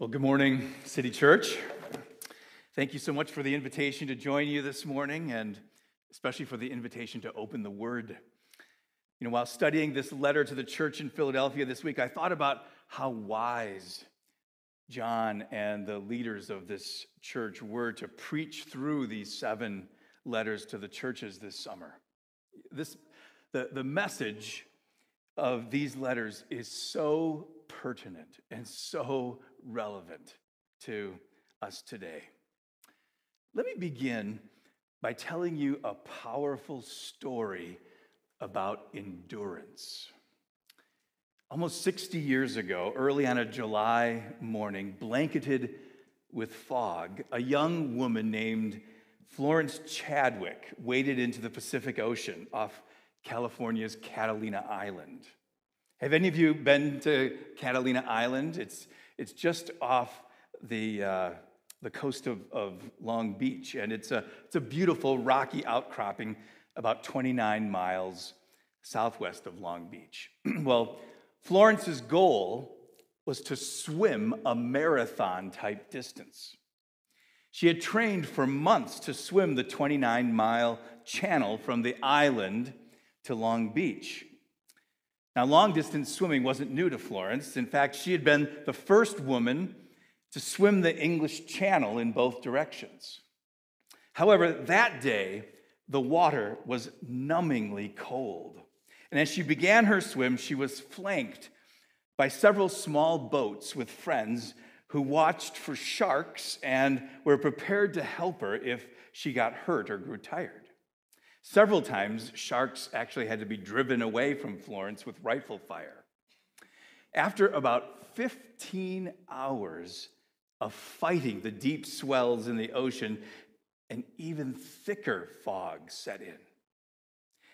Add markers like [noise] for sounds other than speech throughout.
Well, good morning, City Church. Thank you so much for the invitation to join you this morning and especially for the invitation to open the Word. You know, while studying this letter to the church in Philadelphia this week, I thought about how wise John and the leaders of this church were to preach through these seven letters to the churches this summer. This, the, the message of these letters is so pertinent and so relevant to us today. Let me begin by telling you a powerful story about endurance. Almost 60 years ago, early on a July morning, blanketed with fog, a young woman named Florence Chadwick waded into the Pacific Ocean off California's Catalina Island. Have any of you been to Catalina Island? It's it's just off the, uh, the coast of, of Long Beach, and it's a, it's a beautiful rocky outcropping about 29 miles southwest of Long Beach. [clears throat] well, Florence's goal was to swim a marathon type distance. She had trained for months to swim the 29 mile channel from the island to Long Beach. Now, long distance swimming wasn't new to Florence. In fact, she had been the first woman to swim the English Channel in both directions. However, that day, the water was numbingly cold. And as she began her swim, she was flanked by several small boats with friends who watched for sharks and were prepared to help her if she got hurt or grew tired. Several times, sharks actually had to be driven away from Florence with rifle fire. After about 15 hours of fighting the deep swells in the ocean, an even thicker fog set in.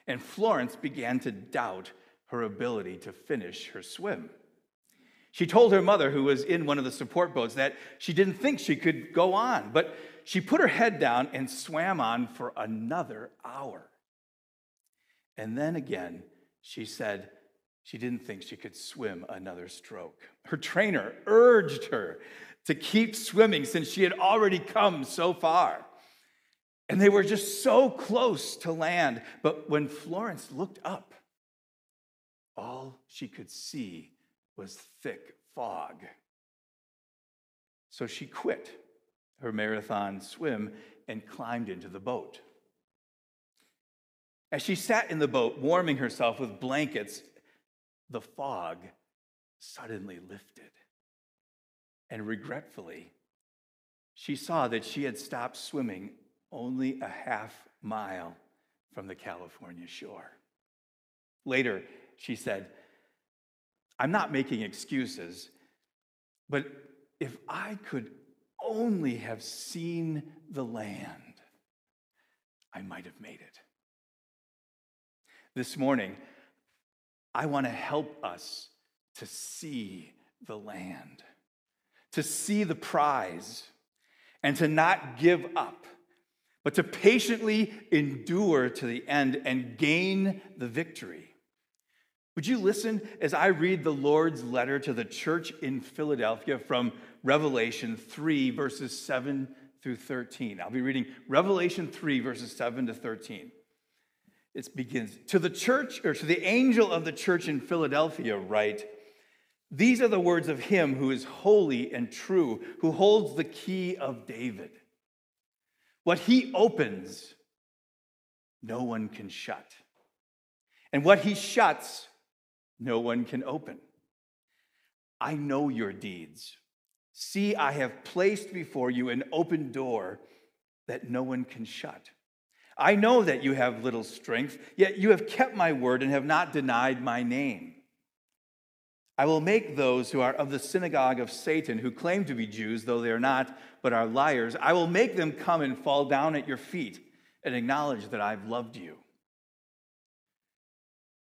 And Florence began to doubt her ability to finish her swim. She told her mother, who was in one of the support boats, that she didn't think she could go on, but she put her head down and swam on for another hour. And then again, she said she didn't think she could swim another stroke. Her trainer urged her to keep swimming since she had already come so far. And they were just so close to land. But when Florence looked up, all she could see was thick fog. So she quit her marathon swim and climbed into the boat. As she sat in the boat, warming herself with blankets, the fog suddenly lifted. And regretfully, she saw that she had stopped swimming only a half mile from the California shore. Later, she said, I'm not making excuses, but if I could only have seen the land, I might have made it. This morning, I want to help us to see the land, to see the prize, and to not give up, but to patiently endure to the end and gain the victory. Would you listen as I read the Lord's letter to the church in Philadelphia from Revelation 3, verses 7 through 13? I'll be reading Revelation 3, verses 7 to 13. It begins to the church or to the angel of the church in Philadelphia, write, These are the words of him who is holy and true, who holds the key of David. What he opens, no one can shut. And what he shuts, no one can open. I know your deeds. See, I have placed before you an open door that no one can shut. I know that you have little strength, yet you have kept my word and have not denied my name. I will make those who are of the synagogue of Satan, who claim to be Jews, though they are not, but are liars, I will make them come and fall down at your feet and acknowledge that I've loved you.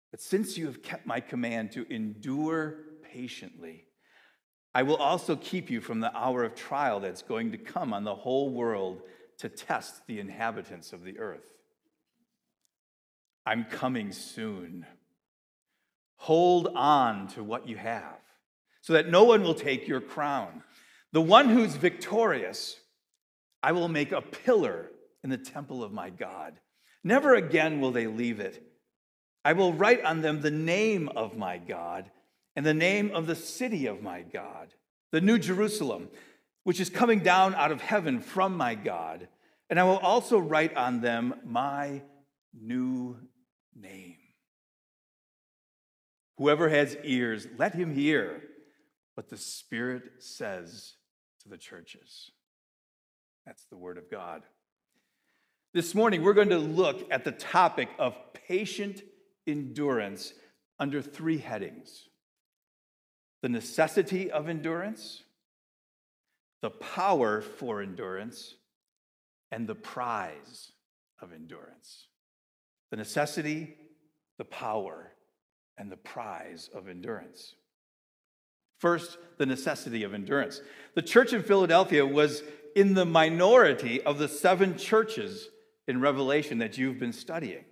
But since you have kept my command to endure patiently, I will also keep you from the hour of trial that's going to come on the whole world to test the inhabitants of the earth. I'm coming soon. Hold on to what you have so that no one will take your crown. The one who's victorious, I will make a pillar in the temple of my God. Never again will they leave it. I will write on them the name of my God and the name of the city of my God, the New Jerusalem, which is coming down out of heaven from my God. And I will also write on them my new name. Whoever has ears, let him hear what the Spirit says to the churches. That's the Word of God. This morning, we're going to look at the topic of patient endurance under three headings the necessity of endurance, the power for endurance, and the prize of endurance. The necessity, the power, and the prize of endurance. First, the necessity of endurance. The church in Philadelphia was in the minority of the seven churches in Revelation that you've been studying.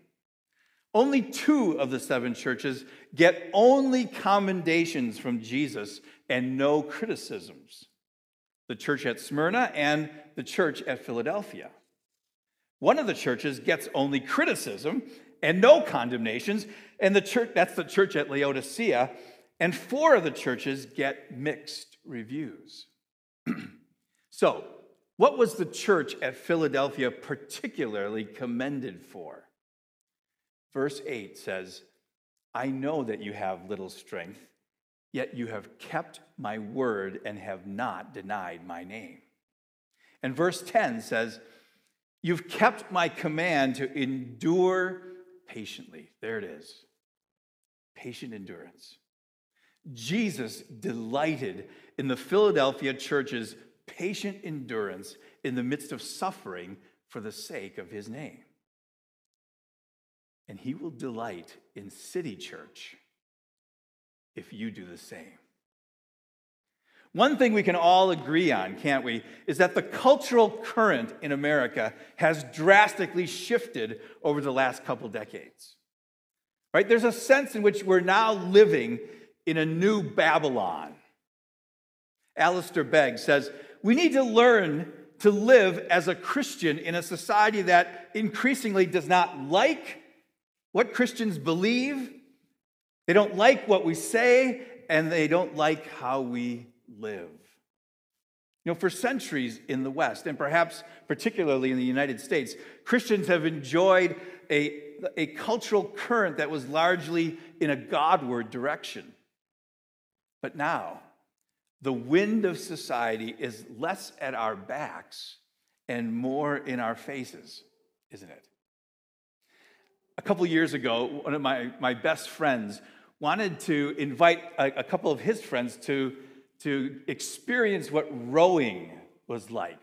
Only two of the seven churches get only commendations from Jesus and no criticisms the church at Smyrna and the church at Philadelphia. One of the churches gets only criticism and no condemnations, and the church that's the church at Laodicea, and four of the churches get mixed reviews. [clears throat] so, what was the church at Philadelphia particularly commended for? Verse 8 says, I know that you have little strength, yet you have kept my word and have not denied my name. And verse 10 says, You've kept my command to endure patiently. There it is patient endurance. Jesus delighted in the Philadelphia church's patient endurance in the midst of suffering for the sake of his name. And he will delight in City Church if you do the same. One thing we can all agree on, can't we, is that the cultural current in America has drastically shifted over the last couple decades. Right? There's a sense in which we're now living in a new Babylon. Alistair Begg says, We need to learn to live as a Christian in a society that increasingly does not like what Christians believe, they don't like what we say, and they don't like how we live. You know, for centuries in the West, and perhaps particularly in the United States, Christians have enjoyed a, a cultural current that was largely in a Godward direction. But now, the wind of society is less at our backs and more in our faces, isn't it? A couple years ago, one of my, my best friends wanted to invite a, a couple of his friends to to experience what rowing was like.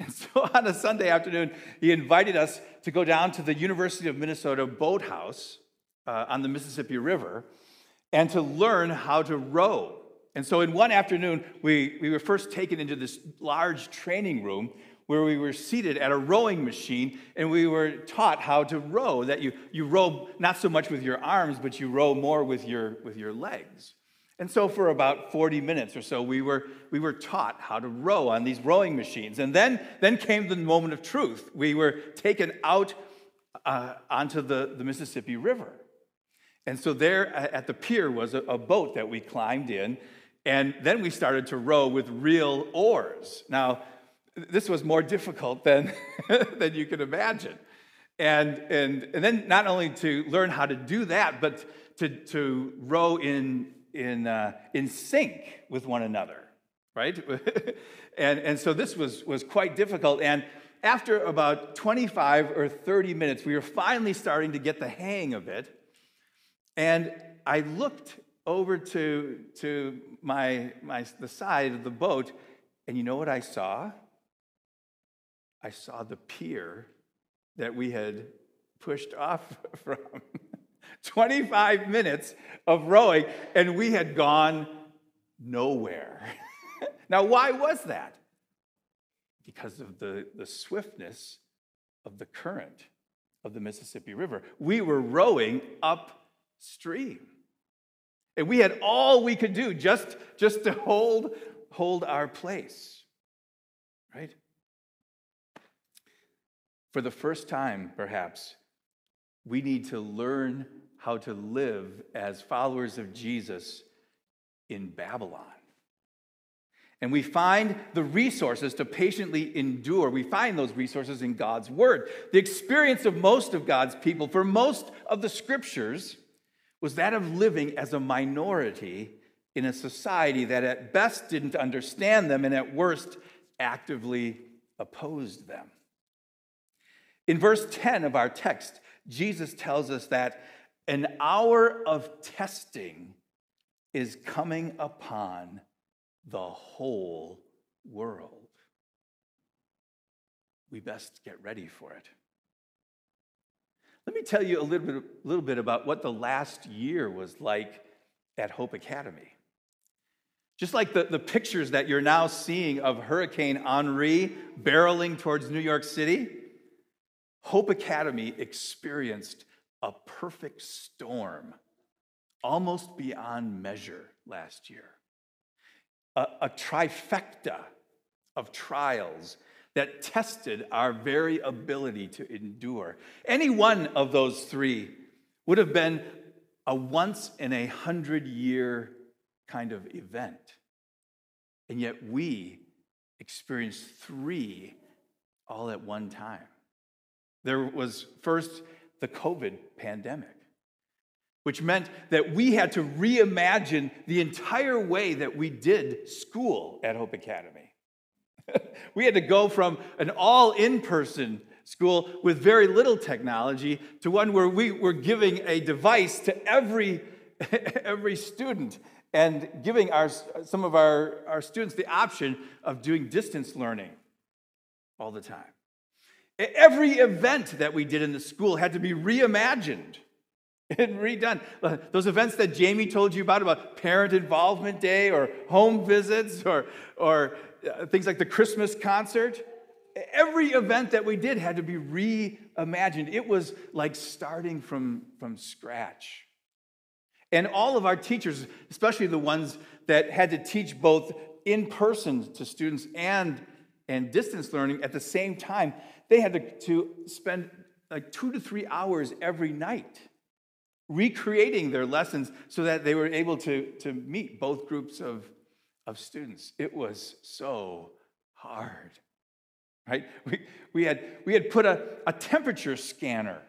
And so [laughs] on a Sunday afternoon, he invited us to go down to the University of Minnesota boathouse uh, on the Mississippi River and to learn how to row. And so in one afternoon, we, we were first taken into this large training room where we were seated at a rowing machine and we were taught how to row that you, you row not so much with your arms but you row more with your, with your legs and so for about 40 minutes or so, we were, we were taught how to row on these rowing machines. And then, then came the moment of truth. We were taken out uh, onto the, the Mississippi River. And so there at the pier was a, a boat that we climbed in. And then we started to row with real oars. Now, this was more difficult than, [laughs] than you could imagine. And, and, and then not only to learn how to do that, but to, to row in in, uh, in sync with one another, right? [laughs] and, and so this was, was quite difficult. And after about 25 or 30 minutes, we were finally starting to get the hang of it. And I looked over to, to my, my, the side of the boat, and you know what I saw? I saw the pier that we had pushed off [laughs] from. 25 minutes of rowing, and we had gone nowhere. [laughs] now, why was that? Because of the, the swiftness of the current of the Mississippi River. We were rowing upstream. And we had all we could do just, just to hold, hold our place, right? For the first time, perhaps, we need to learn how to live as followers of Jesus in Babylon. And we find the resources to patiently endure. We find those resources in God's Word. The experience of most of God's people, for most of the scriptures, was that of living as a minority in a society that at best didn't understand them and at worst actively opposed them. In verse 10 of our text, Jesus tells us that an hour of testing is coming upon the whole world. We best get ready for it. Let me tell you a little bit, little bit about what the last year was like at Hope Academy. Just like the, the pictures that you're now seeing of Hurricane Henri barreling towards New York City, Hope Academy experienced a perfect storm, almost beyond measure last year. A, a trifecta of trials that tested our very ability to endure. Any one of those three would have been a once in a hundred year kind of event. And yet we experienced three all at one time. There was first the COVID pandemic, which meant that we had to reimagine the entire way that we did school at Hope Academy. [laughs] we had to go from an all in person school with very little technology to one where we were giving a device to every, [laughs] every student and giving our, some of our, our students the option of doing distance learning all the time. Every event that we did in the school had to be reimagined [laughs] and redone. Uh, those events that Jamie told you about, about Parent Involvement Day or home visits or, or uh, things like the Christmas concert, every event that we did had to be reimagined. It was like starting from, from scratch. And all of our teachers, especially the ones that had to teach both in person to students and, and distance learning at the same time, they had to, to spend like two to three hours every night recreating their lessons so that they were able to, to meet both groups of, of students. It was so hard, right? We, we, had, we had put a, a temperature scanner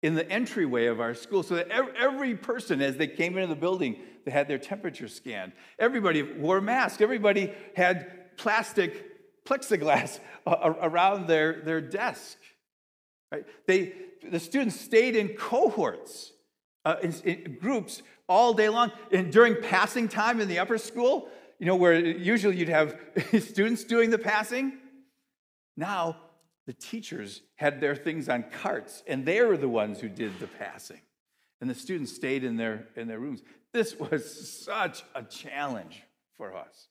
in the entryway of our school so that every person, as they came into the building, they had their temperature scanned. Everybody wore masks. Everybody had plastic plexiglass [laughs] around their, their desk. Right? They, the students stayed in cohorts, uh, in, in groups all day long. And during passing time in the upper school, you know, where usually you'd have [laughs] students doing the passing, now the teachers had their things on carts, and they were the ones who did the passing. And the students stayed in their, in their rooms. This was such a challenge for us.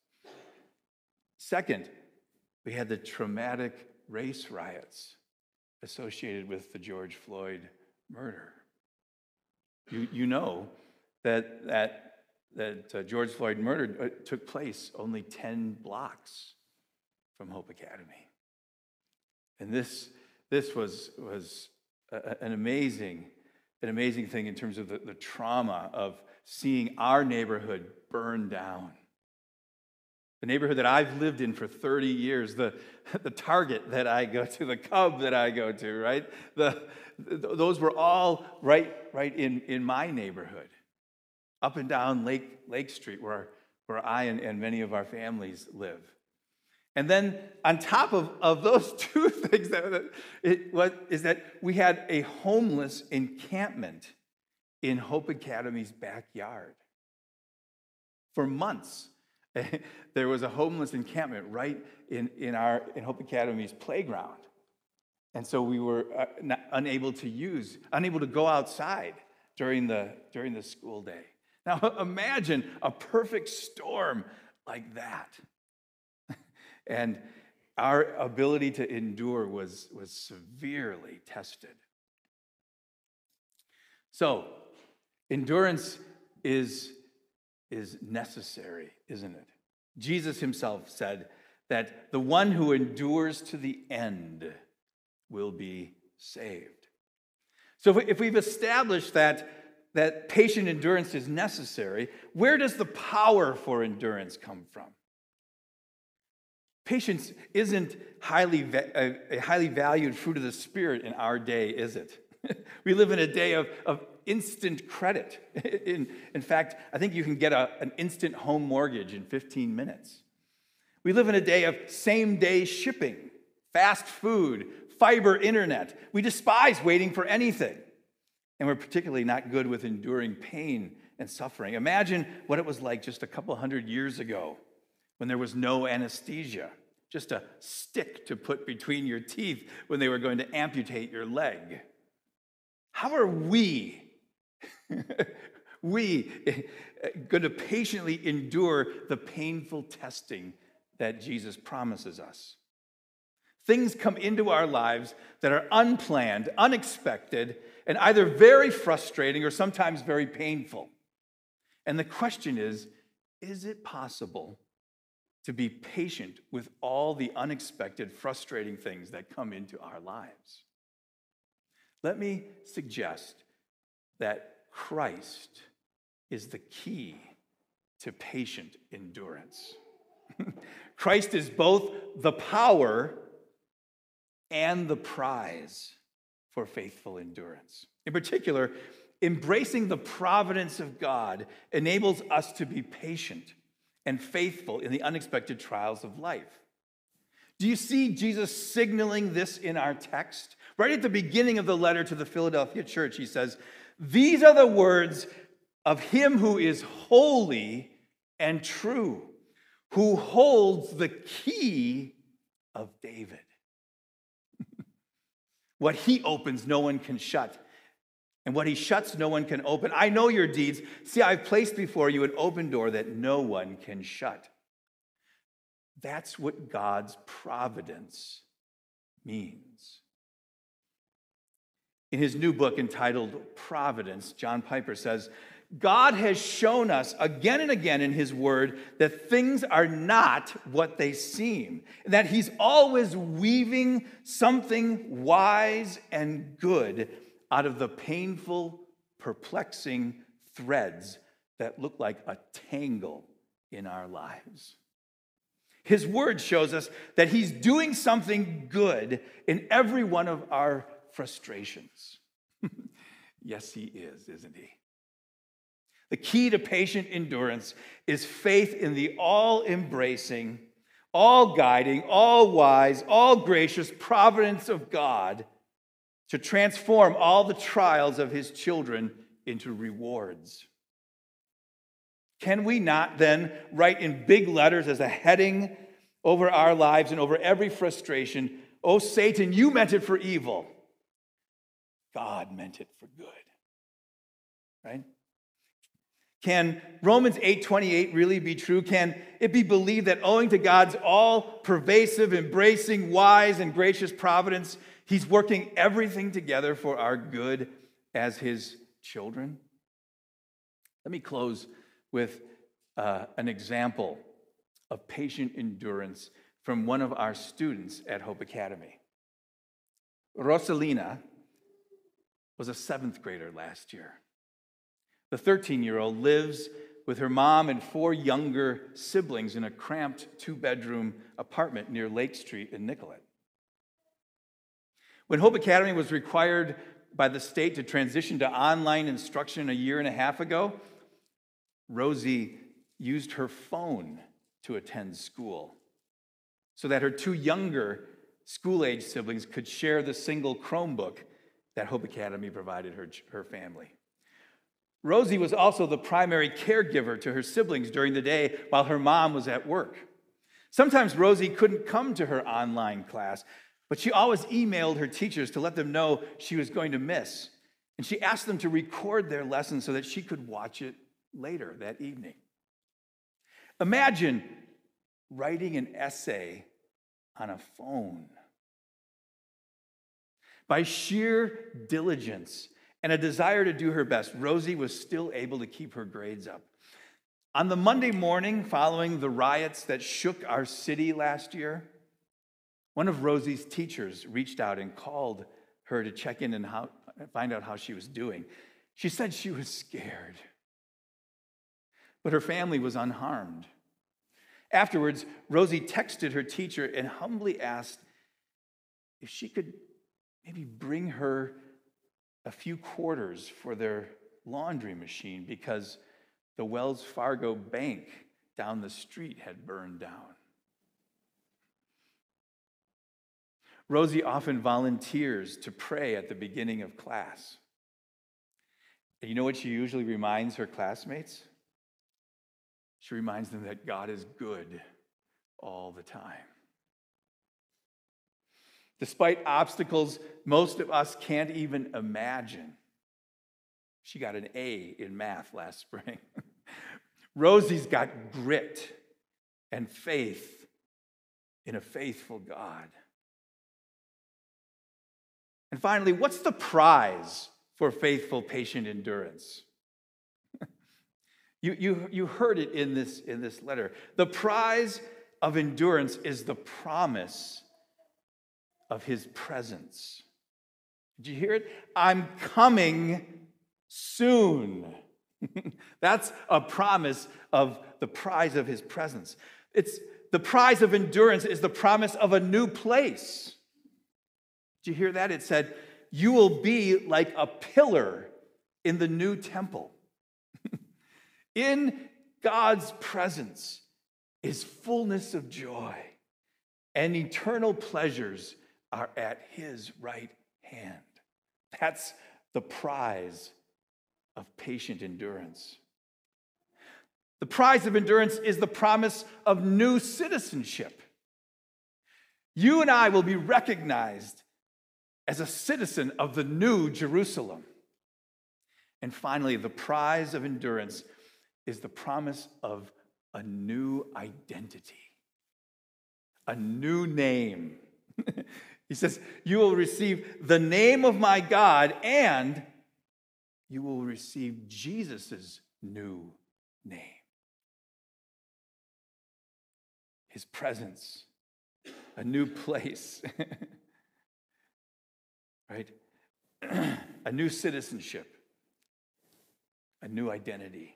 Second, we had the traumatic race riots associated with the George Floyd murder. You, you know that, that, that uh, George Floyd murder uh, took place only 10 blocks from Hope Academy. And this, this was, was a, an amazing, an amazing thing in terms of the, the trauma of seeing our neighborhood burn down the neighborhood that I've lived in for 30 years, the, [laughs] the Target that I go to, the Cub that I go to, right? The, those were all right, right in, in my neighborhood, up and down Lake, Lake Street, where, where I and, and many of our families live. And then on top of, of those [laughs] two things, that, it, what, is that we had a homeless encampment in Hope Academy's backyard. For months, [laughs] there was a homeless encampment right in, in, our, in Hope Academy's playground. And so we were uh, not, unable to use, unable to go outside during the, during the school day. Now [laughs] imagine a perfect storm like that. [laughs] and our ability to endure was, was severely tested. So, endurance is is necessary, isn't it? Jesus himself said that the one who endures to the end will be saved. So if we've established that, that patient endurance is necessary, where does the power for endurance come from? Patience isn't highly, a, highly valued fruit of the Spirit in our day, is it? [laughs] we live in a day of, of instant credit. [laughs] In, in fact, I think you can get a, an instant home mortgage in 15 minutes. We live in a day of same day shipping, fast food, fiber internet. We despise waiting for anything. And we're particularly not good with enduring pain and suffering. Imagine what it was like just a couple hundred years ago when there was no anesthesia, just a stick to put between your teeth when they were going to amputate your leg. How are we, [laughs] we, eh, are going to patiently endure the painful testing that Jesus promises us? Things come into our lives that are unplanned, unexpected, and either very frustrating or sometimes very painful. And the question is is it possible to be patient with all the unexpected, frustrating things that come into our lives? Let me suggest that Christ is the key to patient endurance. [laughs] Christ is both the power and the prize for faithful endurance. In particular, embracing the providence of God enables us to be patient and faithful in the unexpected trials of life. Do you see Jesus signaling this in our text? Right at the beginning of the letter to the Philadelphia church, he says, These are the words of him who is holy and true, who holds the key of David. [laughs] what he opens, no one can shut. And what he shuts, no one can open. I know your deeds. See, I've placed before you an open door that no one can shut. That's what God's providence means. In his new book entitled Providence, John Piper says, God has shown us again and again in his word that things are not what they seem, and that he's always weaving something wise and good out of the painful, perplexing threads that look like a tangle in our lives. His word shows us that he's doing something good in every one of our frustrations. [laughs] yes, he is, isn't he? The key to patient endurance is faith in the all embracing, all guiding, all wise, all gracious providence of God to transform all the trials of his children into rewards. Can we not then write in big letters as a heading over our lives and over every frustration, Oh, Satan, you meant it for evil. God meant it for good. Right? Can Romans 8:28 really be true? Can it be believed that owing to God's all pervasive, embracing, wise, and gracious providence, He's working everything together for our good as His children? Let me close with uh, an example of patient endurance from one of our students at Hope Academy. Rosalina was a seventh grader last year. The 13 year old lives with her mom and four younger siblings in a cramped two bedroom apartment near Lake Street in Nicollet. When Hope Academy was required by the state to transition to online instruction a year and a half ago, Rosie used her phone to attend school so that her two younger school age siblings could share the single Chromebook that Hope Academy provided her, her family. Rosie was also the primary caregiver to her siblings during the day while her mom was at work. Sometimes Rosie couldn't come to her online class, but she always emailed her teachers to let them know she was going to miss. And she asked them to record their lesson so that she could watch it later that evening. Imagine writing an essay on a phone. By sheer diligence and a desire to do her best, Rosie was still able to keep her grades up. On the Monday morning following the riots that shook our city last year, one of Rosie's teachers reached out and called her to check in and how, find out how she was doing. She said she was scared, but her family was unharmed. Afterwards, Rosie texted her teacher and humbly asked if she could maybe bring her a few quarters for their laundry machine because the Wells Fargo bank down the street had burned down. Rosie often volunteers to pray at the beginning of class. And you know what she usually reminds her classmates? She reminds them that God is good all the time. Despite obstacles most of us can't even imagine, she got an A in math last spring. [laughs] Rosie's got grit and faith in a faithful God. And finally, what's the prize for faithful, patient endurance? [laughs] You, you, you heard it in this, in this letter. The prize of endurance is the promise of his presence. Did you hear it? I'm coming soon. [laughs] That's a promise of the prize of his presence. It's the prize of endurance is the promise of a new place. Did you hear that? It said, You will be like a pillar in the new temple. [laughs] In God's presence is fullness of joy, and eternal pleasures are at his right hand. That's the prize of patient endurance. The prize of endurance is the promise of new citizenship. You and I will be recognized as a citizen of the new Jerusalem. And finally, the prize of endurance is the promise of a new identity, a new name. [laughs] he says, You will receive the name of my God, and you will receive Jesus' new name. His presence, a new place, [laughs] right? [clears throat] a new citizenship, a new identity.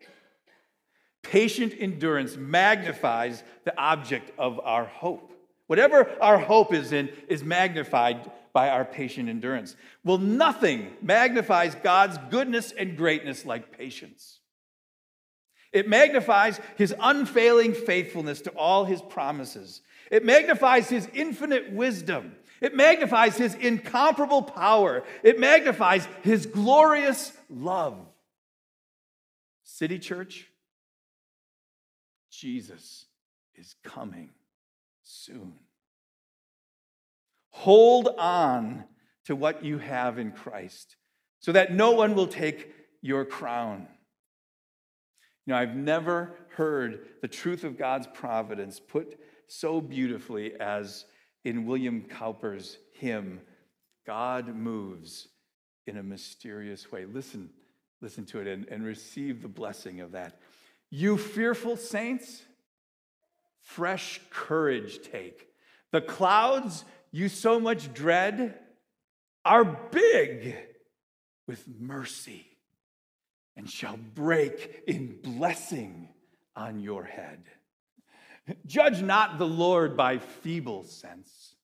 Patient endurance magnifies the object of our hope. Whatever our hope is in is magnified by our patient endurance. Well, nothing magnifies God's goodness and greatness like patience. It magnifies his unfailing faithfulness to all his promises. It magnifies his infinite wisdom. It magnifies his incomparable power. It magnifies his glorious love. City Church, Jesus is coming soon. Hold on to what you have in Christ so that no one will take your crown. You know, I've never heard the truth of God's providence put so beautifully as in William Cowper's hymn, God moves in a mysterious way. Listen, listen to it and, and receive the blessing of that. You fearful saints, fresh courage take. The clouds you so much dread are big with mercy and shall break in blessing on your head. Judge not the Lord by feeble sense,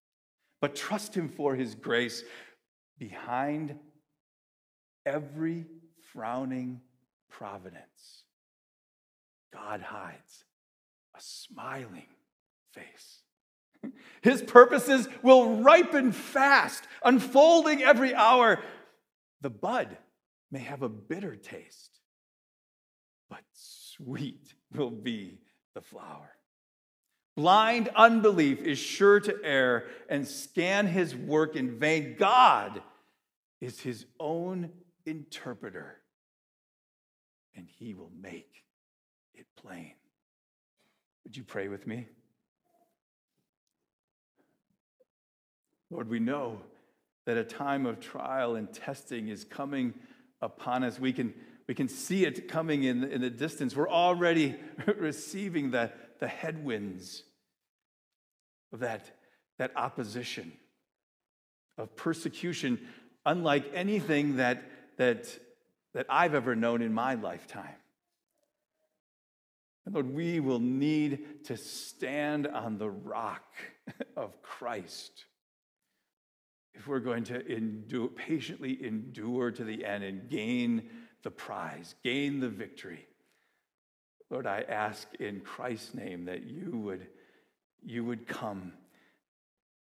but trust him for his grace behind every frowning providence God hides a smiling face. [laughs] His purposes will ripen fast, unfolding every hour. The bud may have a bitter taste, but sweet will be the flower. Blind unbelief is sure to err and scan his work in vain. God is his own interpreter, and he will make it plain. Would you pray with me? Lord, we know that a time of trial and testing is coming upon us. We can, We can see it coming in, in the distance. We're already [laughs] receiving the, the headwinds of that, that opposition, of persecution, unlike anything that, that, that I've ever known in my lifetime. And Lord, we will need to stand on the rock [laughs] of Christ if we're going to endure, patiently endure to the end and gain the prize, gain the victory. Lord, I ask in Christ's name that you would, you would come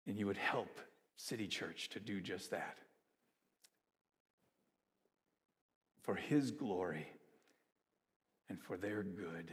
and you would help City Church to do just that. For his glory and for their good.